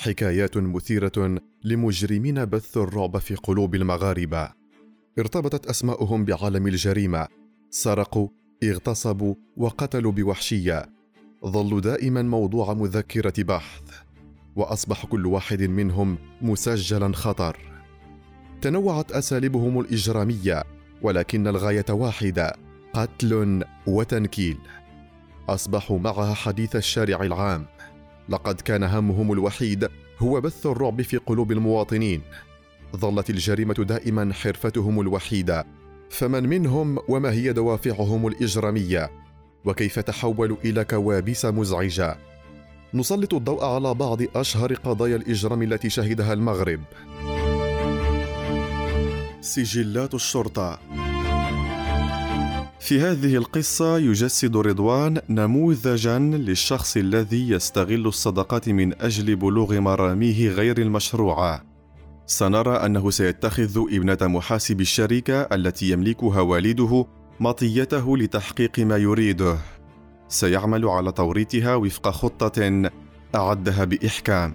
حكايات مثيرة لمجرمين بثوا الرعب في قلوب المغاربة. ارتبطت أسماؤهم بعالم الجريمة. سرقوا اغتصبوا وقتلوا بوحشية. ظلوا دائما موضوع مذكرة بحث. وأصبح كل واحد منهم مسجلا خطر. تنوعت أساليبهم الإجرامية ولكن الغاية واحدة قتل وتنكيل. أصبحوا معها حديث الشارع العام. لقد كان همهم الوحيد هو بث الرعب في قلوب المواطنين. ظلت الجريمة دائما حرفتهم الوحيدة. فمن منهم وما هي دوافعهم الإجرامية؟ وكيف تحولوا إلى كوابيس مزعجة؟ نسلط الضوء على بعض أشهر قضايا الإجرام التي شهدها المغرب. سجلات الشرطة. في هذه القصة يجسد رضوان نموذجا للشخص الذي يستغل الصداقات من أجل بلوغ مراميه غير المشروعة. سنرى أنه سيتخذ ابنة محاسب الشركة التي يملكها والده مطيته لتحقيق ما يريده. سيعمل على توريطها وفق خطة أعدها بإحكام.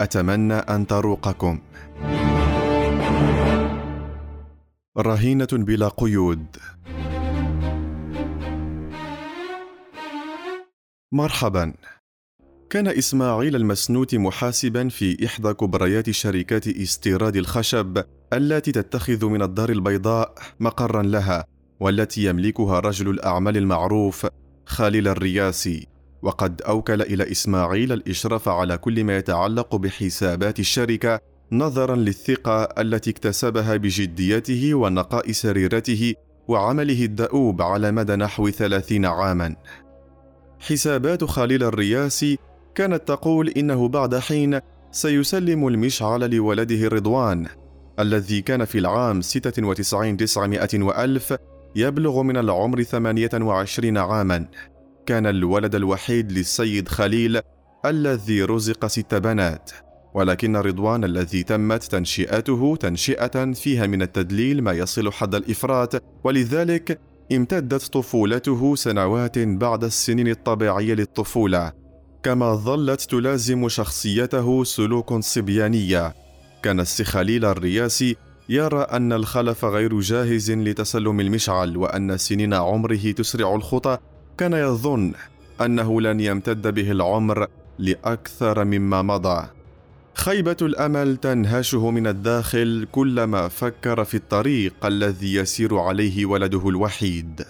أتمنى أن تروقكم. رهينة بلا قيود مرحبا. كان إسماعيل المسنوت محاسبا في إحدى كبريات شركات استيراد الخشب التي تتخذ من الدار البيضاء مقرا لها والتي يملكها رجل الأعمال المعروف خالد الرياسي. وقد أوكل إلى إسماعيل الإشراف على كل ما يتعلق بحسابات الشركة نظرا للثقة التي اكتسبها بجديته ونقاء سريرته وعمله الدؤوب على مدى نحو ثلاثين عاما. حسابات خليل الرياسي كانت تقول إنه بعد حين سيسلم المشعل لولده رضوان الذي كان في العام 96 900 وألف يبلغ من العمر 28 عاما. كان الولد الوحيد للسيد خليل الذي رزق ست بنات ولكن رضوان الذي تمت تنشئته تنشئة فيها من التدليل ما يصل حد الإفراط ولذلك امتدت طفولته سنوات بعد السنين الطبيعية للطفولة كما ظلت تلازم شخصيته سلوك صبيانية. كان السخليل الرياسي يرى أن الخلف غير جاهز لتسلم المشعل وأن سنين عمره تسرع الخطى. كان يظن أنه لن يمتد به العمر لأكثر مما مضى. خيبة الأمل تنهشه من الداخل كلما فكر في الطريق الذي يسير عليه ولده الوحيد.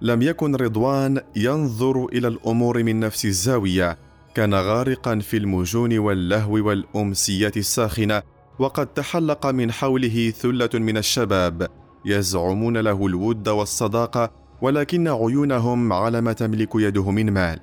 لم يكن رضوان ينظر إلى الأمور من نفس الزاوية، كان غارقا في المجون واللهو والأمسيات الساخنة، وقد تحلق من حوله ثلة من الشباب يزعمون له الود والصداقة، ولكن عيونهم على ما تملك يده من مال.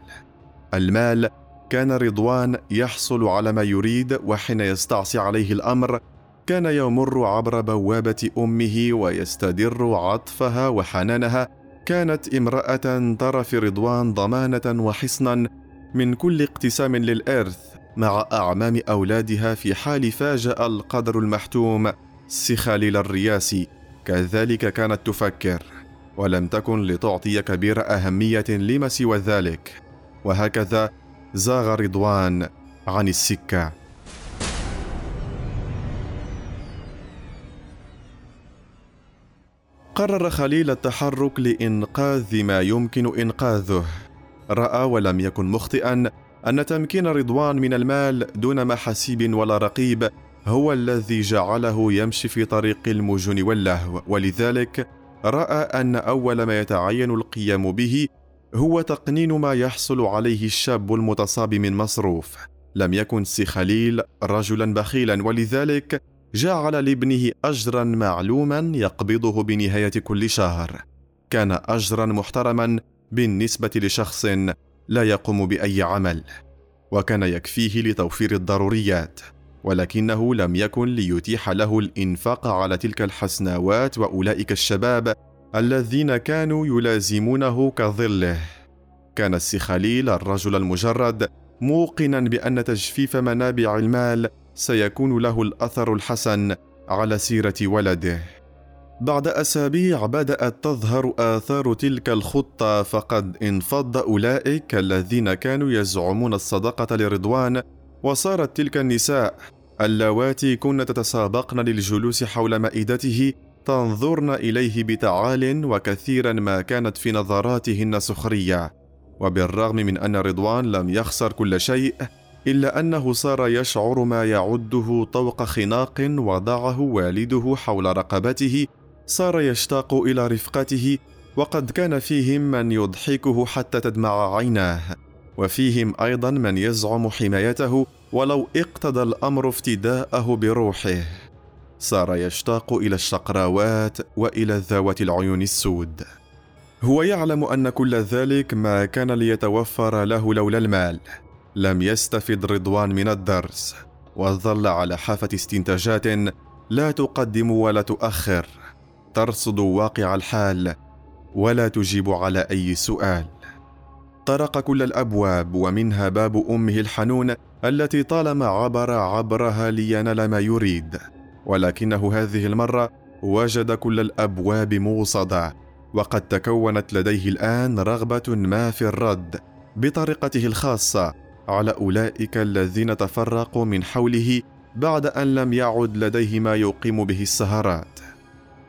المال كان رضوان يحصل على ما يريد وحين يستعصي عليه الأمر كان يمر عبر بوابة أمه ويستدر عطفها وحنانها. كانت امرأة ترى في رضوان ضمانة وحصنا من كل اقتسام للإرث مع أعمام أولادها في حال فاجأ القدر المحتوم سخاليل الرياسي كذلك كانت تفكر ولم تكن لتعطي كبير أهمية لما سوى ذلك. وهكذا زاغ رضوان عن السكة. قرر خليل التحرك لإنقاذ ما يمكن إنقاذه. رأى ولم يكن مخطئا أن تمكين رضوان من المال دون محاسيب ولا رقيب هو الذي جعله يمشي في طريق المجن واللهو ولذلك رأى أن أول ما يتعين القيام به هو تقنين ما يحصل عليه الشاب المتصاب من مصروف. لم يكن سي خليل رجلا بخيلا ولذلك جعل لابنه اجرا معلوما يقبضه بنهاية كل شهر. كان اجرا محترما بالنسبة لشخص لا يقوم بأي عمل وكان يكفيه لتوفير الضروريات ولكنه لم يكن ليتيح له الإنفاق على تلك الحسناوات وأولئك الشباب الذين كانوا يلازمونه كظله. كان السي خليل الرجل المجرد موقنا بأن تجفيف منابع المال سيكون له الأثر الحسن على سيرة ولده. بعد أسابيع بدأت تظهر آثار تلك الخطة فقد انفض أولئك الذين كانوا يزعمون الصداقه لرضوان وصارت تلك النساء اللواتي كن تتسابقن للجلوس حول مائدته تنظرن إليه بتعال وكثيرا ما كانت في نظراتهن سخرية وبالرغم من أن رضوان لم يخسر كل شيء إلا أنه صار يشعر ما يعده طوق خناق وضعه والده حول رقبته صار يشتاق إلى رفقته وقد كان فيهم من يضحكه حتى تدمع عيناه. وفيهم أيضا من يزعم حمايته ولو اقتضى الأمر افتداءه بروحه. صار يشتاق إلى الشقراوات وإلى ذوات العيون السود. هو يعلم أن كل ذلك ما كان ليتوفر له لولا المال. لم يستفد رضوان من الدرس وظل على حافة استنتاجات لا تقدم ولا تؤخر. ترصد واقع الحال ولا تجيب على أي سؤال. طرق كل الأبواب ومنها باب أمه الحنون التي طالما عبر عبرها لينال ما يريد. ولكنه هذه المرة وجد كل الأبواب موصدة وقد تكونت لديه الآن رغبة ما في الرد بطريقته الخاصة على أولئك الذين تفرقوا من حوله بعد أن لم يعد لديه ما يقيم به السهرات.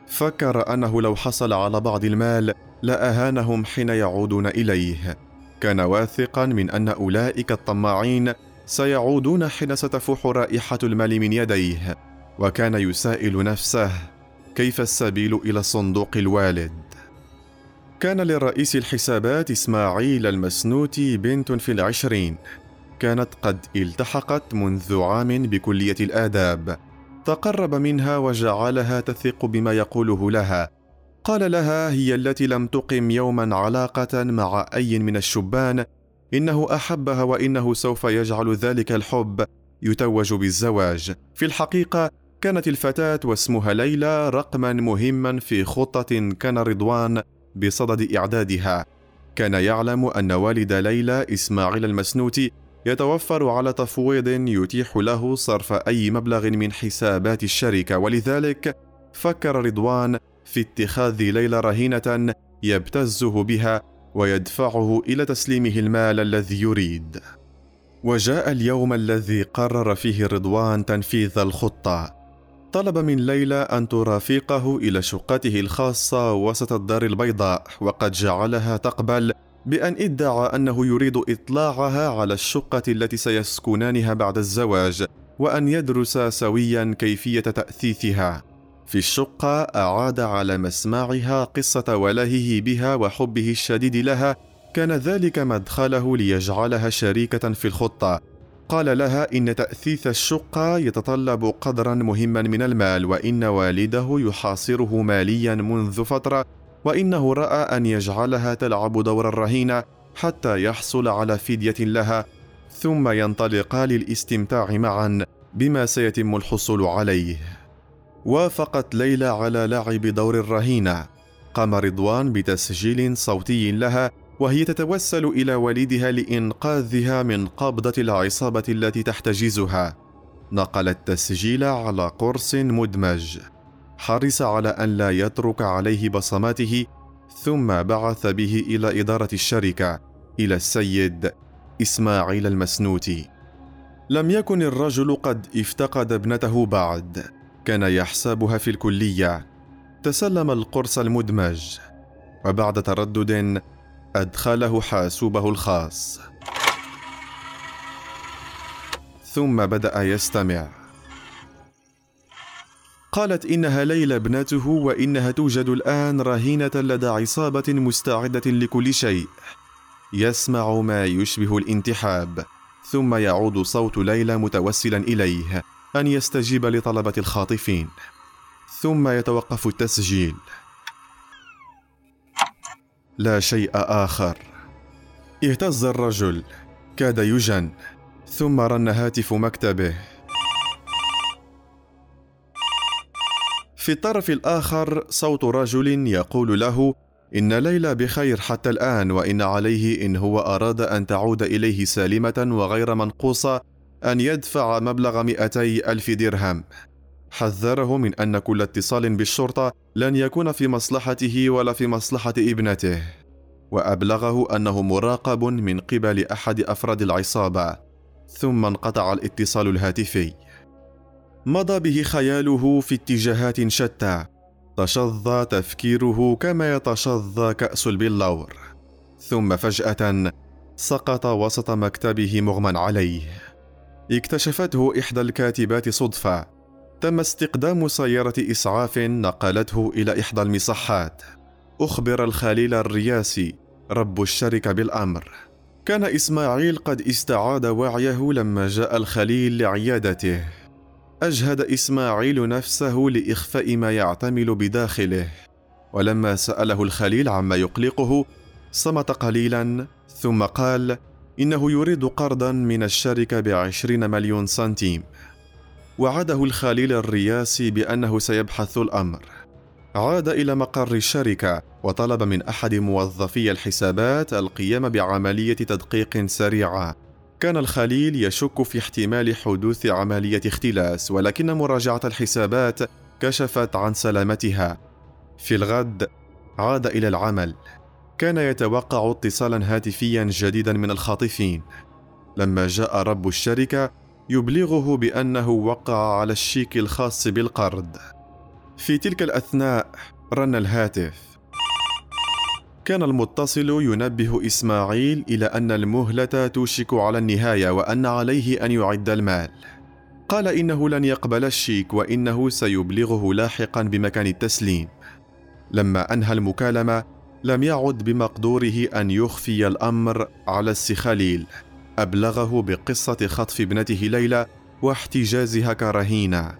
فكر أنه لو حصل على بعض المال لأهانهم حين يعودون إليه. كان واثقا من أن أولئك الطماعين سيعودون حين ستفوح رائحة المال من يديه. وكان يسائل نفسه كيف السبيل إلى صندوق الوالد؟ كان لرئيس الحسابات إسماعيل المسنوتي بنت في العشرين. كانت قد التحقت منذ عام بكلية الآداب. تقرب منها وجعلها تثق بما يقوله لها. قال لها هي التي لم تقم يوما علاقة مع أي من الشبان. إنه أحبها وإنه سوف يجعل ذلك الحب. يتوج بالزواج. في الحقيقة كانت الفتاة واسمها ليلى رقما مهما في خطة كان رضوان بصدد إعدادها. كان يعلم أن والد ليلى إسماعيل المسنوتي يتوفر على تفويض يتيح له صرف أي مبلغ من حسابات الشركة. ولذلك فكر رضوان في اتخاذ ليلى رهينة يبتزه بها ويدفعه إلى تسليمه المال الذي يريد. وجاء اليوم الذي قرر فيه رضوان تنفيذ الخطة. طلب من ليلى أن ترافقه إلى شقته الخاصة وسط الدار البيضاء وقد جعلها تقبل بأن ادعى أنه يريد إطلاعها على الشقة التي سيسكنانها بعد الزواج وأن يدرس سويا كيفية تأثيثها. في الشقة أعاد على مسمعها قصة ولهه بها وحبه الشديد لها كان ذلك مدخله ليجعلها شريكة في الخطة. قال لها إن تأثيث الشقة يتطلب قدرا مهما من المال وإن والده يحاصره ماليا منذ فترة وإنه رأى أن يجعلها تلعب دور الرهينه حتى يحصل على فدية لها ثم ينطلقا للاستمتاع معا بما سيتم الحصول عليه. وافقت ليلى على لعب دور الرهينه قام رضوان بتسجيل صوتي لها وهي تتوسل إلى والدها لإنقاذها من قبضة العصابة التي تحتجزها. نقل التسجيل على قرص مدمج. حرص على أن لا يترك عليه بصماته ثم بعث به إلى إدارة الشركة إلى السيد إسماعيل المسنوتي لم يكن الرجل قد افتقد ابنته بعد. كان يحسبها في الكلية. تسلم القرص المدمج. وبعد تردد أدخله حاسوبه الخاص. ثم بدأ يستمع. قالت إنها ليلى ابنته وإنها توجد الآن رهينة لدى عصابة مستعدة لكل شيء. يسمع ما يشبه الانتحاب ثم يعود صوت ليلى متوسلا إليه أن يستجيب لطلبة الخاطفين. ثم يتوقف التسجيل. لا شيء آخر. اهتز الرجل كاد يجن ثم رن هاتف مكتبه. في الطرف الآخر صوت رجل يقول له إن ليلى بخير حتى الآن وإن عليه إن هو أراد أن تعود إليه سالمة وغير منقوصة أن يدفع مبلغ مئتي ألف درهم. حذره من أن كل اتصال بالشرطة لن يكون في مصلحته ولا في مصلحة ابنته. وأبلغه أنه مراقب من قبل أحد أفراد العصابة ثم انقطع الاتصال الهاتفي. مضى به خياله في اتجاهات شتى تشظى تفكيره كما يتشظى كأس البلور. ثم فجأة سقط وسط مكتبه مغمى عليه. اكتشفته إحدى الكاتبات صدفة تم استقدام سيارة إسعاف نقلته إلى إحدى المصحات. أخبر الخليل الرياسي رب الشركة بالأمر. كان إسماعيل قد استعاد وعيه لما جاء الخليل لعيادته. أجهد إسماعيل نفسه لإخفاء ما يعتمل بداخله. ولما سأله الخليل عما يقلقه صمت قليلا ثم قال إنه يريد قرضا من الشركة بعشرين مليون سنتيم. وعده الخليل الرياسي بأنه سيبحث الأمر. عاد إلى مقر الشركة وطلب من أحد موظفي الحسابات القيام بعملية تدقيق سريعة. كان الخليل يشك في احتمال حدوث عملية اختلاس ولكن مراجعة الحسابات كشفت عن سلامتها. في الغد عاد إلى العمل. كان يتوقع اتصالا هاتفيا جديدا من الخاطفين. لما جاء رب الشركة يبلغه بأنه وقع على الشيك الخاص بالقرض. في تلك الأثناء رن الهاتف. كان المتصل ينبه إسماعيل إلى أن المهلة توشك على النهاية وأن عليه أن يعد المال. قال إنه لن يقبل الشيك وإنه سيبلغه لاحقا بمكان التسليم. لما أنهى المكالمة لم يعد بمقدوره أن يخفي الأمر على السي خليل أبلغه بقصة خطف ابنته ليلى واحتجازها كرهينة.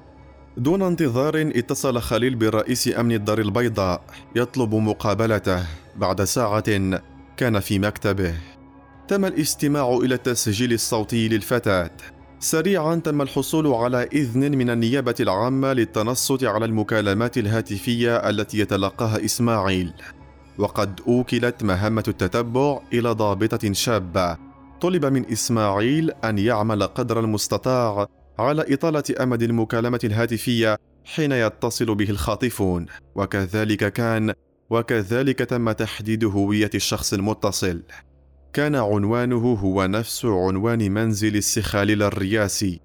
دون انتظار اتصل خليل برئيس أمن الدار البيضاء يطلب مقابلته. بعد ساعة كان في مكتبه. تم الاستماع إلى التسجيل الصوتي للفتاة. سريعا تم الحصول على إذن من النيابة العامة للتنصت على المكالمات الهاتفية التي يتلقاها إسماعيل. وقد أوكلت مهمة التتبع إلى ضابطة شابة. طلب من إسماعيل أن يعمل قدر المستطاع على إطالة أمد المكالمة الهاتفية حين يتصل به الخاطفون وكذلك كان وكذلك تم تحديد هوية الشخص المتصل. كان عنوانه هو نفس عنوان منزل السخاليل الرياسي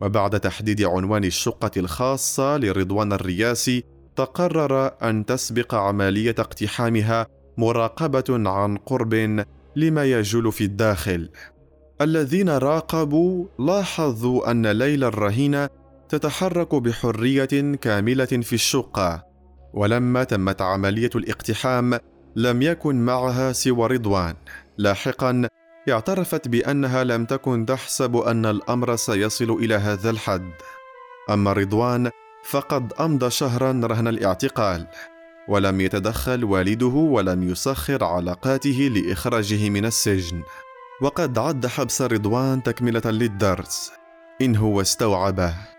وبعد تحديد عنوان الشقة الخاصة لرضوان الرياسي تقرر أن تسبق عملية اقتحامها مراقبة عن قرب لما يجول في الداخل. الذين راقبوا لاحظوا أن ليلى الرهينه تتحرك بحرية كاملة في الشقة. ولما تمت عملية الاقتحام لم يكن معها سوى رضوان. لاحقا اعترفت بأنها لم تكن تحسب أن الأمر سيصل إلى هذا الحد. أما رضوان فقد أمضى شهرا رهن الاعتقال. ولم يتدخل والده ولم يسخر علاقاته لإخراجه من السجن. وقد عد حبس رضوان تكملة للدرس. إن هو استوعبه.